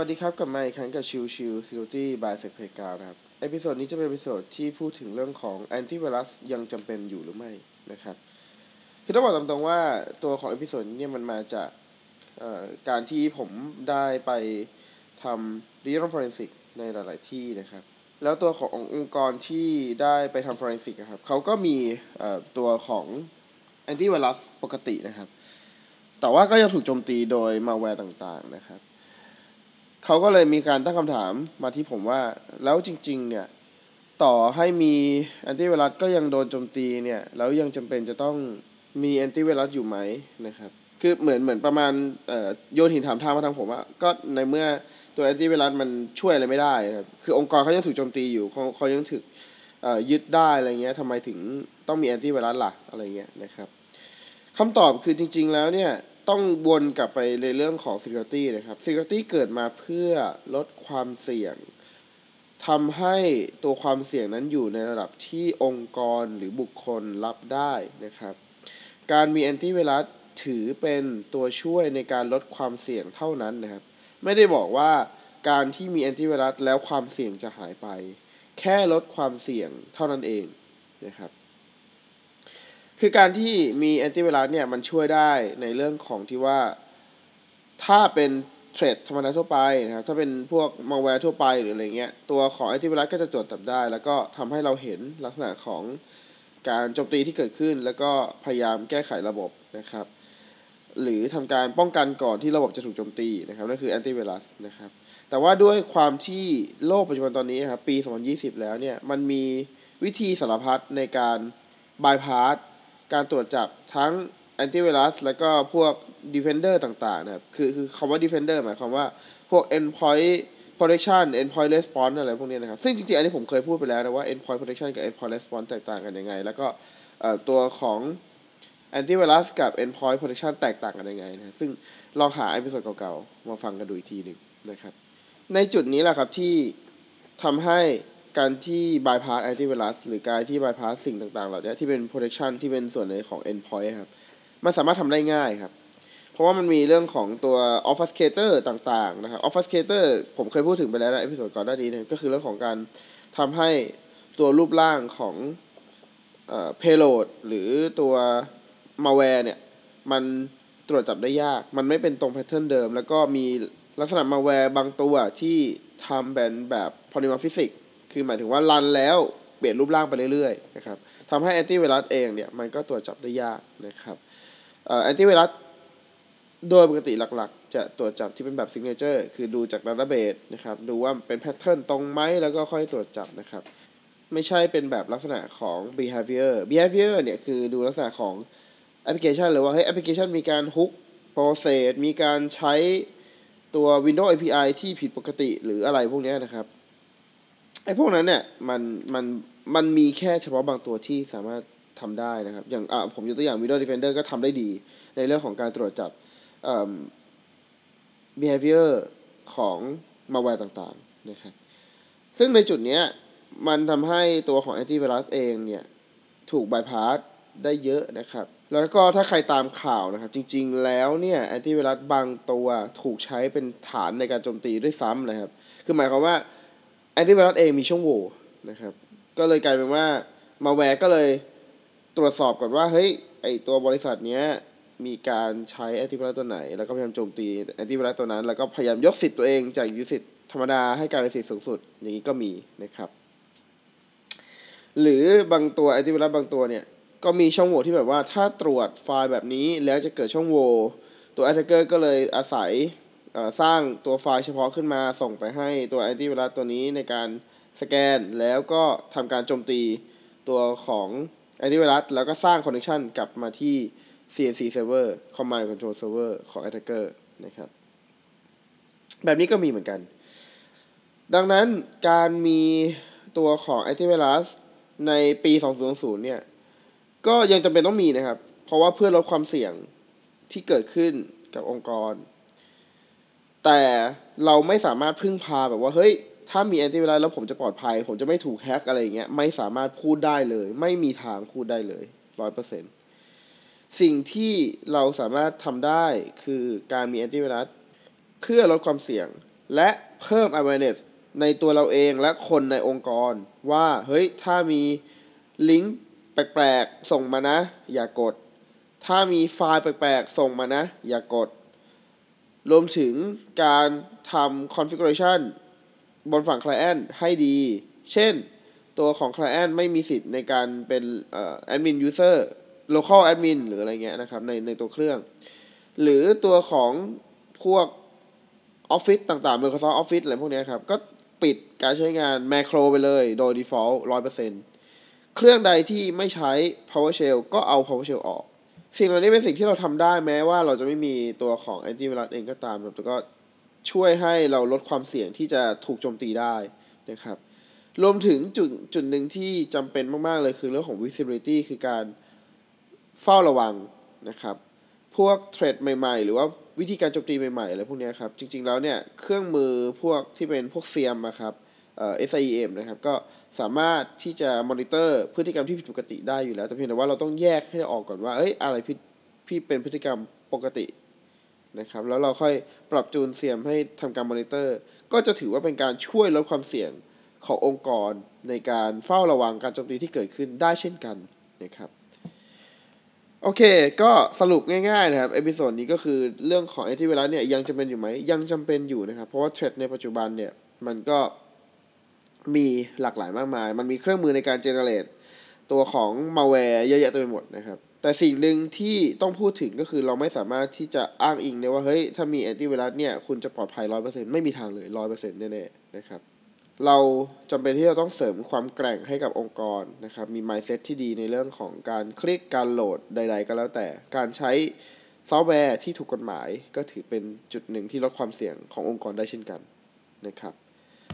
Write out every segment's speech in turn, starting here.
วัสดีครับกลับมาอีกครั้งกับชิวชิว Security by s e c p a y g r o u n d นะครับ episode นี้จะเป็น episode ที่พูดถึงเรื่องของแอนตี้ไวรัสยังจำเป็นอยู่หรือไม่นะครับคือต้องบอกตามตรงว่าตัวของ episode นี้เนี่ยมันมาจากการที่ผมได้ไปทำ digital forensic ในหลาย ๆ ที่นะครับ แล้วตัวขององค์กรที่ได้ไปทำ forensic ครับเขาก็มีตัวของแอนตี้ไวรัสปกตินะครับ แต่ว่าก็ยังถูกโจมตีโดยมาแวร์ต่าง ๆ นะครับ เขาก็เลยมีการตั้งคำถามมาที่ผมว่า แล้วจริง ๆ เนี่ย ต่อให้มีแอนตี้ไวรัสก็ยังโดนโจมตีเนี่ย แล้วยังจำเป็นจะต้องมีแอนตี้ไวรัสอยู่ไหมนะครับ คือเหมือนเหมือนประมาณโยนหินถามทางมาทางผมว่า ก็ในเมื่อตัวแอนตี้ไวรัสมันช่วยอะไรไม่ได้ครับคือองค์กรเขายังถูกโจมตีอยู่เขาเขายังถูกยึดได้อะไรเงี้ยทำไมถึงต้องมีแอนตี้ไวรัสล่ะอะไรเงี้ยนะครับคำตอบคือจริง ๆ แล้วเนี่ย ต้องวนกลับไปในเรื่องของ Security นะครับ Security เกิดมาเพื่อลดความเสี่ยงทำให้ตัวความเสี่ยงนั้นอยู่ในระดับที่องค์กรหรือบุคคลรับได้นะครับ การมีแอนตี้ไวรัสถือเป็นตัวช่วยในการลดความเสี่ยงเท่านั้นนะครับ ไม่ได้บอกว่าการที่มีแอนตี้ไวรัสแล้วความเสี่ยงจะหายไป แค่ลดความเสี่ยงเท่านั้นเองนะครับ คือการที่มีแอนติไวรัสเนี่ยมันช่วยได้ในเรื่องของที่ว่า ถ้าเป็นเทรดธรรมดาทั่วไปนะครับ ถ้าเป็นพวกมาแวร์ทั่วไปหรืออะไรเงี้ย ตัวของแอนติไวรัสก็จะจดจับได้ แล้วก็ทำให้เราเห็นลักษณะของการโจมตีที่เกิดขึ้น แล้วก็พยายามแก้ไขระบบนะครับ หรือทำการป้องกันก่อนที่ระบบจะถูกโจมตีนะครับนั่นคือแอนติไวรัสนะครับ แต่ว่าด้วยความที่โลกปัจจุบันตอนนี้ครับปี 2020 แล้วเนี่ยมันมีวิธีสารพัดในการบายพาส การตรวจจับทั้งแอนติไวรัสแล้วก็พวก Defender ต่างๆนะครับ คือคือคำว่า Defender หมายความว่าพวก Endpoint Protection Endpoint Response อะไรพวกนี้นะครับ ซึ่งจริงๆ อันนี้ผมเคยพูดไปแล้วนะว่า Endpoint Protection กับ Endpoint Response แตกต่างกันยังไง แล้วก็ตัวของแอนติไวรัสกับ Endpoint Protection แตกต่างกันยังไงนะซึ่งลองหา episode เก่าๆ มาฟังกันดูอีกทีหนึ่งนะครับ ในจุดนี้แหละครับที่ทำให้ การที่ bypass antivirus หรือการที่ bypass สิ่งต่างๆ เหล่านี้ที่เป็น protection ที่เป็นส่วนในของ endpoint ครับ มันสามารถทำได้ง่ายครับ เพราะว่ามันมีเรื่องของตัว obfuscator ต่างๆ นะครับ obfuscator ผมเคยพูดถึงไปแล้วใน episode ก่อนหน้านี้เนี่ยก็คือเรื่องของการทำให้ตัวรูปร่างของเอ่อ payload หรือตัว malware เนี่ย มันตรวจจับได้ยาก มันไม่เป็นตรง pattern เดิม แล้วก็มีลักษณะ malware บางตัวที่ทำเป็นแบบ polymorphic คือหมายถึงว่า run แล้วเปลี่ยนรูปร่างไปเรื่อยๆนะครับทำให้แอนตี้ไวรัสเองเนี่ยมันก็ตรวจจับได้ยากนะครับแอนตี้ไวรัสโดยปกติหลักๆ จะตรวจจับที่เป็นแบบ signature คือดูจาก database นะครับดูว่าเป็น pattern ตรงไหมแล้วก็ค่อยตรวจจับนะครับ ไม่ใช่เป็นแบบลักษณะของ behavior behavior เนี่ยคือดูลักษณะของแอปพลิเคชันหรือว่าเฮ้ยแอปพลิเคชันมีการ hook process มีการใช้ตัว Windows API ที่ผิดปกติหรืออะไรพวกนี้นะครับ ไอ้พวกนั้นเนี่ยมันมันมันมีแค่เฉพาะบางตัวที่สามารถทำได้นะครับ อย่างอะผมยกตัวอย่าง Windows Defender ก็ทำได้ดี ในเรื่องของการตรวจจับเอ่อ behavior ของ malware ต่างๆนะครับซึ่งในจุดเนี้ยมันทำให้ตัวของ antivirus เองเนี่ย ถูก bypass ได้เยอะนะครับ แล้วก็ถ้าใครตามข่าวนะครับ จริงๆแล้วเนี่ยแอนตี้ไวรัสบางตัวถูกใช้เป็นฐานในการโจมตีด้วยซ้ำนะครับ คือหมายความว่า แอนติไวรัสเองมีช่องโหว่นะครับ ก็เลยกลายเป็นว่ามาแวร์ก็เลยตรวจสอบก่อนว่าเฮ้ยไอตัวบริษัทเนี้ยมีการใช้แอนติไวรัสตัวไหน แล้วก็พยายามโจมตีแอนติไวรัสตัวนั้น แล้วก็พยายามยกสิทธิ์ตัวเองจากยูสิทธิ์ธรรมดาให้กลายเป็นสิทธิ์สูงสุด อย่างนี้ก็มีนะครับ หรือบางตัวแอนติไวรัสบางตัวเนี่ย ก็มีช่องโหว่ที่แบบว่าถ้าตรวจไฟล์แบบนี้แล้วจะเกิดช่องโหว่ตัว attacker ก็เลยอาศัย สร้างตัวไฟล์เฉพาะขึ้นมาส่งไปให้ตัวแอนตี้ไวรัสตัวนี้ในการสแกนแล้วก็ทำการโจมตีตัวของแอนตี้ไวรัสแล้วก็สร้างคอนเนคชันกลับมาที่ CNC server command control server ของ attacker นะครับ แบบนี้ก็มีเหมือนกัน ดังนั้นการมีตัวของแอนตี้ไวรัสในปี 2020 เนี่ย ก็ยังจำเป็นต้องมีนะครับ เพราะว่าเพื่อลดความเสี่ยงที่เกิดขึ้นกับองค์กร แต่เราไม่สามารถพึ่งพาแบบว่าเฮ้ย ถ้ามีแอนตี้ไวรัสแล้วผมจะปลอดภัย ผมจะไม่ถูกแฮกอะไรเงี้ยไม่สามารถพูดได้เลย ไม่มีทางพูดได้เลยร้อยเปอร์เซ็นต์สิ่งที่เราสามารถทำได้คือการมีแอนตี้ไวรัสเพื่อลดความเสี่ยง และเพิ่ม awareness ในตัวเราเองและคนในองค์กรว่าเฮ้ยถ้ามีลิงก์แปลกๆ ส่งมานะ อย่ากด ถ้ามีไฟล์แปลกๆ ส่งมานะ อย่ากด รวมถึงการทำ configuration บนฝั่ง client ให้ดี เช่น ตัวของ client ไม่มีสิทธิ์ในการเป็นเอ่อ admin user local admin หรืออะไรเงี้ยนะครับในในตัวเครื่อง หรือตัวของพวก Office ต่างๆ Microsoft Office อะไรพวกเนี้ยครับ ก็ปิดการใช้งาน macro ไปเลยโดย default 100%เครื่องใดที่ไม่ใช้ PowerShell ก็เอา PowerShell ออก สิ่งเหล่านี้เป็นสิ่งที่เราทำได้แม้ว่าเราจะไม่มีตัวของ antivirus เองก็ตามครับแต่ก็ช่วยให้เราลดความเสี่ยงที่จะถูกโจมตีได้นะครับ รวมถึงจุดจุดหนึ่งที่จำเป็นมากๆเลยคือเรื่องของ visibility คือการเฝ้าระวังนะครับ พวกเทรดใหม่ ๆ หรือว่าวิธีการโจมตีใหม่ๆอะไรพวกนี้ครับ จริง ๆ แล้วเนี่ย เครื่องมือพวกที่เป็นพวกเซียมนะครับเอ่อ SIEM นะครับ ก็ สามารถที่จะมอนิเตอร์พฤติกรรมที่ผิดปกติได้อยู่แล้ว แต่เพียงแต่ว่าเราต้องแยกให้ออกก่อนว่าเอ้ยอะไรผิดที่เป็นพฤติกรรมปกตินะครับ แล้วเราค่อยปรับ tune SIEM ให้ทำการมอนิเตอร์ ก็จะถือว่าเป็นการช่วยลดความเสี่ยงขององค์กรในการเฝ้าระวังการโจมตีที่เกิดขึ้นได้เช่นกันนะครับโอเค ก็สรุปง่ายๆนะครับ episode นี้ก็คือเรื่องของแอนติไวรัสเนี่ยยังจำเป็นอยู่ไหมยังจำเป็นอยู่นะครับ เพราะว่า threat ในปัจจุบันเนี่ยมันก็ มีหลากหลายมากมาย มันมีเครื่องมือในการ generateตัวของมาแวร์เยอะแยะเต็มไปหมดนะครับ แต่สิ่งหนึ่งที่ต้องพูดถึงก็คือเราไม่สามารถที่จะอ้างอิงได้ว่า เฮ้ย ถ้ามีแอนติไวรัสเนี่ย คุณจะปลอดภัยร้อยเปอร์เซ็นต์ไม่มีทางเลยร้อยเปอร์เซ็นต์แน่ๆนะครับ เราจำเป็นที่จะต้องเสริมความแกร่งให้กับองค์กรนะครับ มี mindset ที่ดีในเรื่องของการคลิกการโหลดใด ๆ ก็แล้วแต่การใช้ซอฟต์แวร์ที่ถูกกฎหมายก็ถือเป็นจุดหนึ่งที่ลดความเสี่ยงขององค์กรได้เช่นกันนะครับ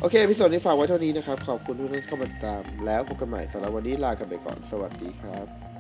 โอเคพิสดนี้ฝากไว้เท่านี้นะครับ ขอบคุณทุกท่านที่เข้ามาติดตาม แล้วพบกันใหม่สำหรับวันนี้ลากันไปก่อน สวัสดีครับ